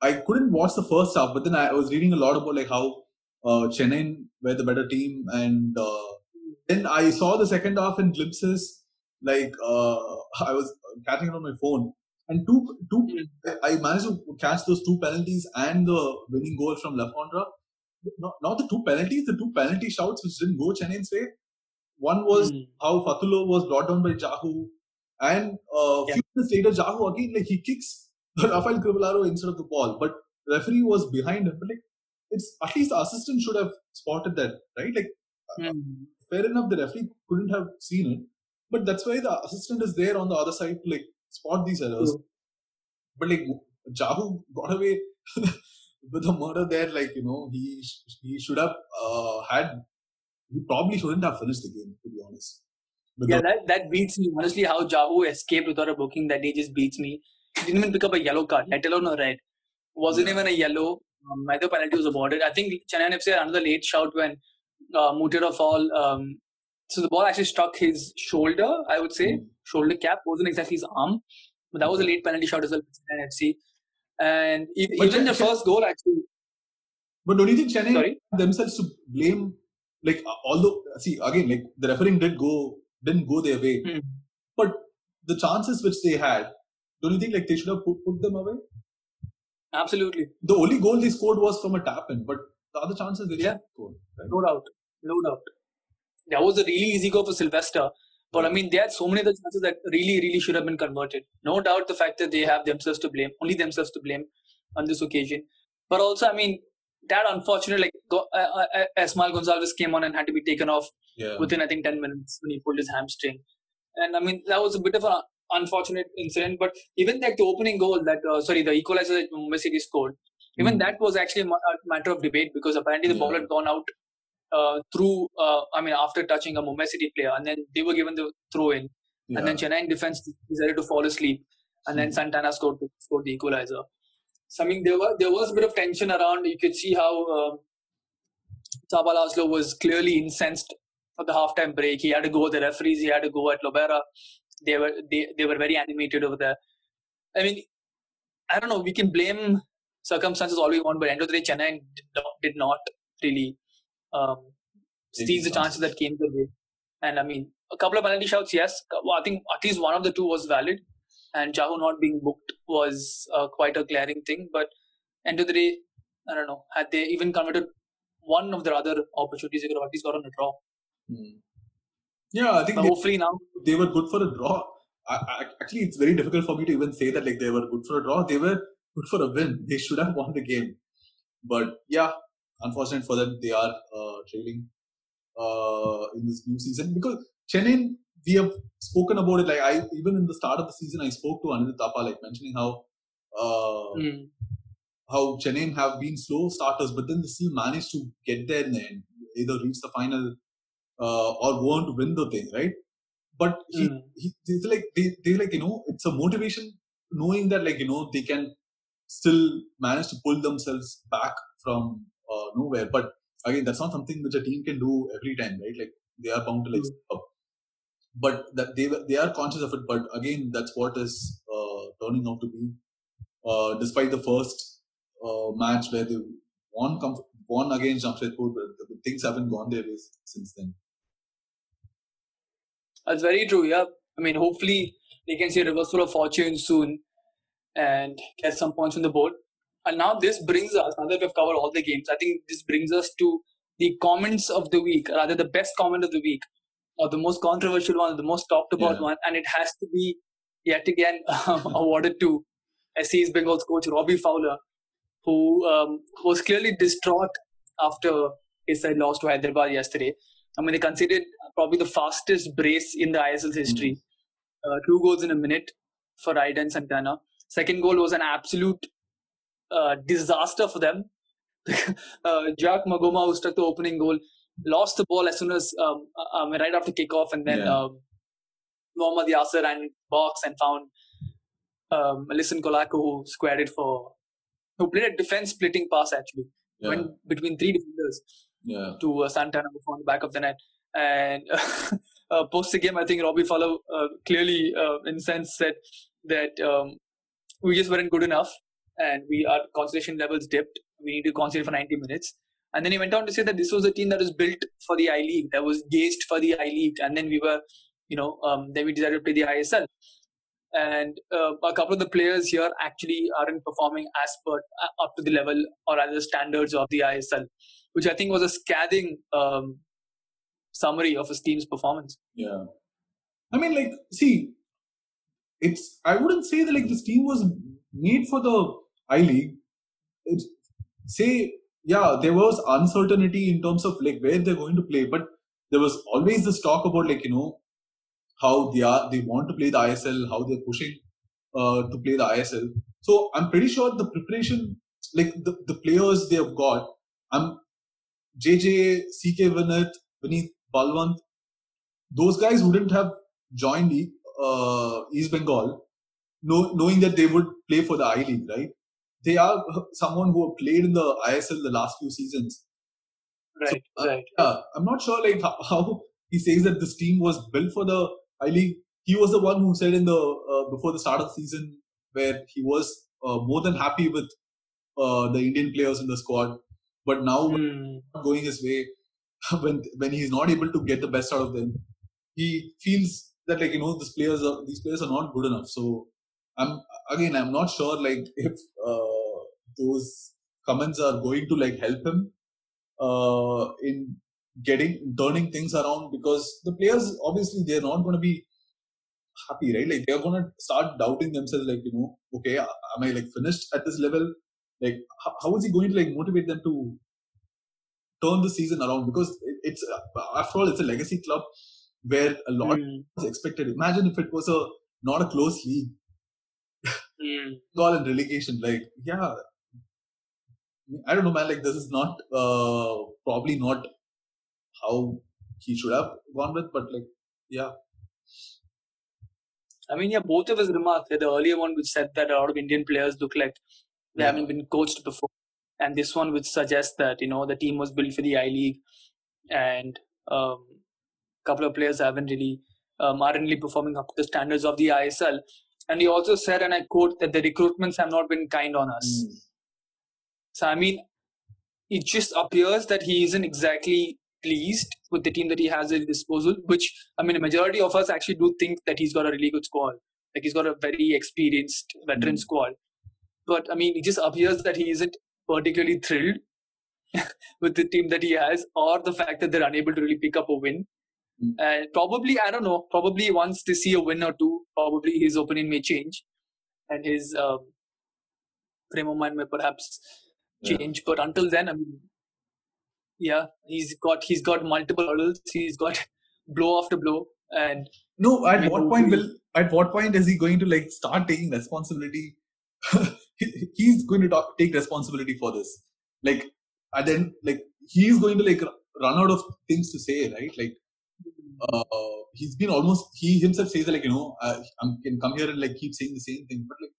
I couldn't watch the first half. But then I was reading a lot about like how uh, Chennai were the better team, and uh, then I saw the second half in glimpses. Like uh, I was catching it on my phone, and two two I managed to catch those two penalties and the winning goal from Le Fondre. Not, not the two penalties, the two penalty shouts which didn't go Chennai's way. One was Mm. how Fatkhullo was brought down by Jahouh, and uh, Yeah. few minutes later, Jahouh again like he kicks Rafael Crivellaro instead of the ball, but referee was behind him. But like, it's at least the assistant should have spotted that, right? Like, Mm. fair enough, the referee couldn't have seen it, but that's why the assistant is there on the other side to like spot these errors. True. But like Jahouh got away with the murder there. Like you know, he he should have uh, had. He probably shouldn't have finished the game, to be honest. Yeah, Because- that, that beats me. Honestly, how Jahouh escaped without a booking that day just beats me. He didn't even pick up a yellow card, let alone a red. Wasn't Yeah. even a yellow. Um, neither penalty was awarded. I think Chennai FC had another late shout when uh, Mutera fall. Um, so the ball actually struck his shoulder, I would say. Mm. Shoulder cap wasn't exactly his arm. But that was a late penalty shot as well for Chennai FC. And e- But even the Chen- first goal, actually. But don't you think Chennai Sorry? themselves to blame? Like, uh, although see again, like the refereeing did go didn't go their way, Hmm. but the chances which they had, don't you think like they should have put, put them away? Absolutely. The only goal they scored was from a tap in, but the other chances they Yeah. scored. Right? No doubt. No doubt. That was a really easy goal for Sylvestr. But I mean, they had so many other chances that really, really should have been converted. No doubt the fact that they have themselves to blame, only themselves to blame on this occasion. But also, I mean, that unfortunate, like go, uh, uh, uh Esmaël Gonçalves came on and had to be taken off Yeah. within, I think, 10 minutes when he pulled his hamstring. And I mean, that was a bit of an unfortunate incident. But even like the opening goal, that uh, sorry, the equalizer that Mumbai City scored, even Mm. that was actually a matter of debate because apparently the ball had gone out uh, through, uh, I mean, after touching a Mumbai City player, and then they were given the throw in, Yeah. and then Chennai in defense decided to fall asleep, and then Mhm. Santana scored scored the equalizer. So I mean, there was there was a bit of tension around. You could see how Laszlo was clearly incensed for the halftime break. He had to go at the referees. He had to go at Lobera. They were they, they were very animated over there. I mean, I don't know. We can blame circumstances all we want, but end of the day, Chennai did not, really um, seize the the chances that came their way. And I mean, a couple of penalty shouts, yes. Well, I think at least one of the two was valid, and Jahouh not being booked was uh, quite a glaring thing. But end of the day, I don't know. Had they even converted one of their other opportunities, they could have at least gotten a draw. Mm. Yeah, I think But they, hopefully now, they were good for a draw. I, I, actually, it's very difficult for me to even say that like they were good for a draw. They were good for a win. They should have won the game. But yeah, unfortunate for them, they are uh, trailing uh, in this new season because Chennai. We have spoken about it. Like I even in the start of the season, I spoke to Anil Thapa, like mentioning how uh, mm, how Chennai have been slow starters, but then they still managed to get there in the end, either reach the final uh, or on to win the thing, right? But he, mm, he they like they they like you know it's a motivation knowing that like you know they can still manage to pull themselves back from uh, nowhere. But again, that's not something which a team can do every time, right? Like they are bound to like Mm. But that they they are conscious of it. But again, that's what is uh, turning out to be. Uh, despite the first uh, match where they won comf- won against Jamshedpur, but things haven't gone their way since then. that's very true. Yeah, I mean, hopefully they can see a reversal of fortune soon and get some points on the board. And now this brings us, now that we've covered all the games, I think this brings us to the comments of the week, rather the best comment of the week, or the most controversial one, the most talked about Yeah. one, and it has to be yet again um, awarded to SC's Bengal's coach Robbie Fowler, who um, was clearly distraught after his side lost to Hyderabad yesterday. I mean, they conceded probably the fastest brace in the ISL's history. Uh, two goals in a minute for and Santana. Second goal was an absolute uh, disaster for them. uh, Jacques Maghoma, who struck the opening goal, lost the ball as soon as um, uh, um, right after kickoff, and then Yeah. um, Mohammad Yasir ran box and found um, Liston Colaco, who squared it for, who played a defense splitting pass actually, Yeah, went between three defenders yeah, to uh, Santana on the back of the net. And uh, post the game, I think Robbie Fowler uh, clearly, uh, in sense, said that um, we just weren't good enough, and we our concentration levels dipped. We need to concentrate for 90 minutes. And then he went on to say that this was a team that was built for the I League, that was gauged for the I League, and then we were, you know, um, then we decided to play the ISL. And uh, a couple of the players here actually aren't performing as per uh, up to the level or other standards of the ISL, which I think was a scathing um, summary of his team's performance. yeah. I mean, like, see, it's. I wouldn't say that like this team was made for the I League. It's say, yeah, there was uncertainty in terms of like where they're going to play, but there was always this talk about like you know how they are they want to play the ISL, how they're pushing uh, to play the ISL. So I'm pretty sure the preparation, like the, the players they have got, I'm JJ, CK Vineeth, Vineet Balwant, those guys wouldn't have joined uh, East Bengal know, knowing that they would play for the I League, right? They are someone who have played in the ISL the last few seasons. Right, uh, right. Yeah, I'm not sure like how, he says that this team was built for the I League. He was the one who said in the uh, before the start of the season where he was uh, more than happy with uh, the Indian players in the squad, but now not going his way when when he's not able to get the best out of them he feels that like you know these players are these players are not good enough so i'm again i'm not sure like if uh, those comments are going to like help him uh, in getting turning things around because the players obviously they're not going to be happy, right? Like they're going to start doubting themselves, like you know, okay, am I like finished at this level? Like, how, how is he going to like motivate them to turn the season around? Because it, it's after all, it's a legacy club where a lot Mm. was expected. Imagine if it was a not a close league, Mm. all in relegation. Like, yeah, I don't know, man. Like, this is not uh, probably not how he should have gone with, but like, yeah, I mean, yeah, both of his remarks. The earlier one which said that a lot of Indian players look like they Yeah. haven't been coached before, and this one which suggests that you know the team was built for the I League, and um, a couple of players haven't really um, aren't really performing up to the standards of the ISL. And he also said, and I quote, that the recruitments have not been kind on us. Mm. So I mean, it just appears that he isn't exactly pleased with the team that he has at his disposal. Which I mean, a majority of us actually do think that he's got a really good squad. Like he's got a very experienced veteran Mm. squad. But I mean, it just appears that he isn't particularly thrilled with the team that he has, or the fact that they're unable to really pick up a win. Mm. And probably, I don't know. Probably once they see a win or two, probably his opinion may change, and his um, frame of mind may perhaps Yeah. change. But until then, I mean, yeah, he's got he's got multiple hurdles. He's got blow after blow, and No, at what point will at what point is he going to like start taking responsibility? He's going to talk, take responsibility for this. Like, and then like he's going to like run out of things to say, right? Like, uh, he's been almost he himself says that, like you know I can come here and like keep saying the same thing, but like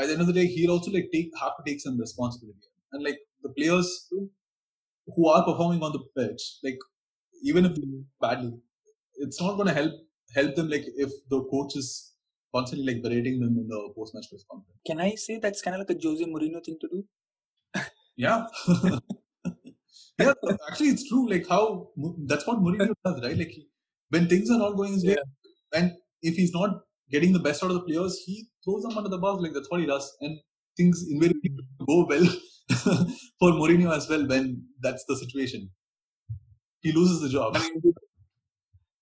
at the end of the day, he'll also like take have to take some responsibility. And like the players who are performing on the pitch, like even if badly, it's not going to help help them like if the coach is constantly like berating them in the post match press conference. can I say that's kind of like a Jose Mourinho thing to do? Yeah. yeah, actually, it's true. Like how that's what Mourinho does, right? Like he, when things are not going his way, and if he's not getting the best out of the players, he throws them under the bus. Like that's what he does, and things invariably go well for Mourinho as well when that's the situation. He loses the job. I mean,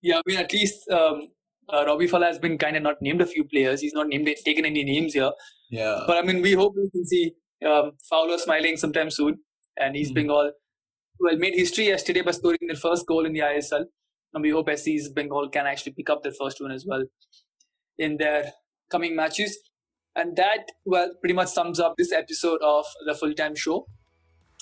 yeah, I mean, at least um, uh, Robbie Fala has been kind of not named a few players. He's not named taken any names here. Yeah. But I mean, we hope we can see um, Fowler smiling sometime soon. And East Mhm. all well, made history yesterday by scoring their first goal in the ISL. And we hope SC Bengal can actually pick up their first one as well in their coming matches. And that, well, pretty much sums up this episode of the full time show.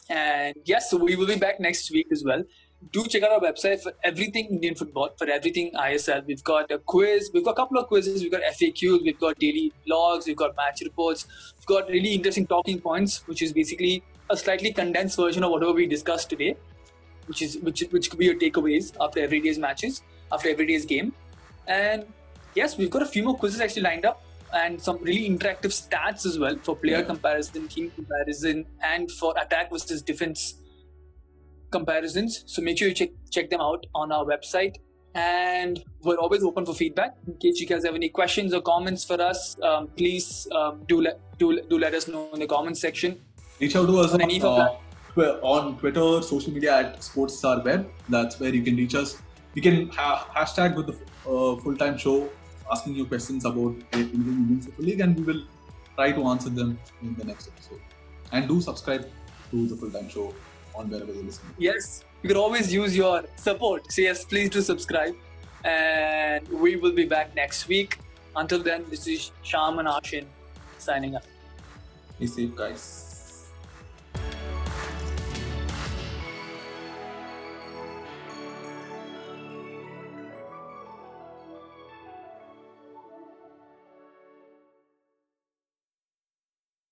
And yes, we will be back next week as well. Do check out our website for everything Indian football, for everything ISL. We've got a quiz, we've got a couple of quizzes, we've got FAQs, we've got daily blogs, we've got match reports, we've got really interesting talking points, which is basically a slightly condensed version of whatever we discussed today, which is which which could be your takeaways after every day's matches, after every day's game. And yes, we've got a few more quizzes actually lined up and some really interactive stats as well for player Yeah. comparison, team comparison, and for attack versus defense comparisons. So make sure you check check them out on our website. And we're always open for feedback. In case you guys have any questions or comments for us, um, please um, do let do, do let us know in the comments section. reach out to us On on, any of uh, on Twitter, social media at Sportstar Web. That's where you can reach us. You can ha- hashtag with the uh, full time show, asking you questions about the Indian Indian Super League, and we will try to answer them in the next episode. And do subscribe to the full time show on wherever you're listening. Yes, you can always use your support. So yes, please do subscribe. And we will be back next week. Until then, this is Shyam and Aashin signing up. Be safe, guys.